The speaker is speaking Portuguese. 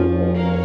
Música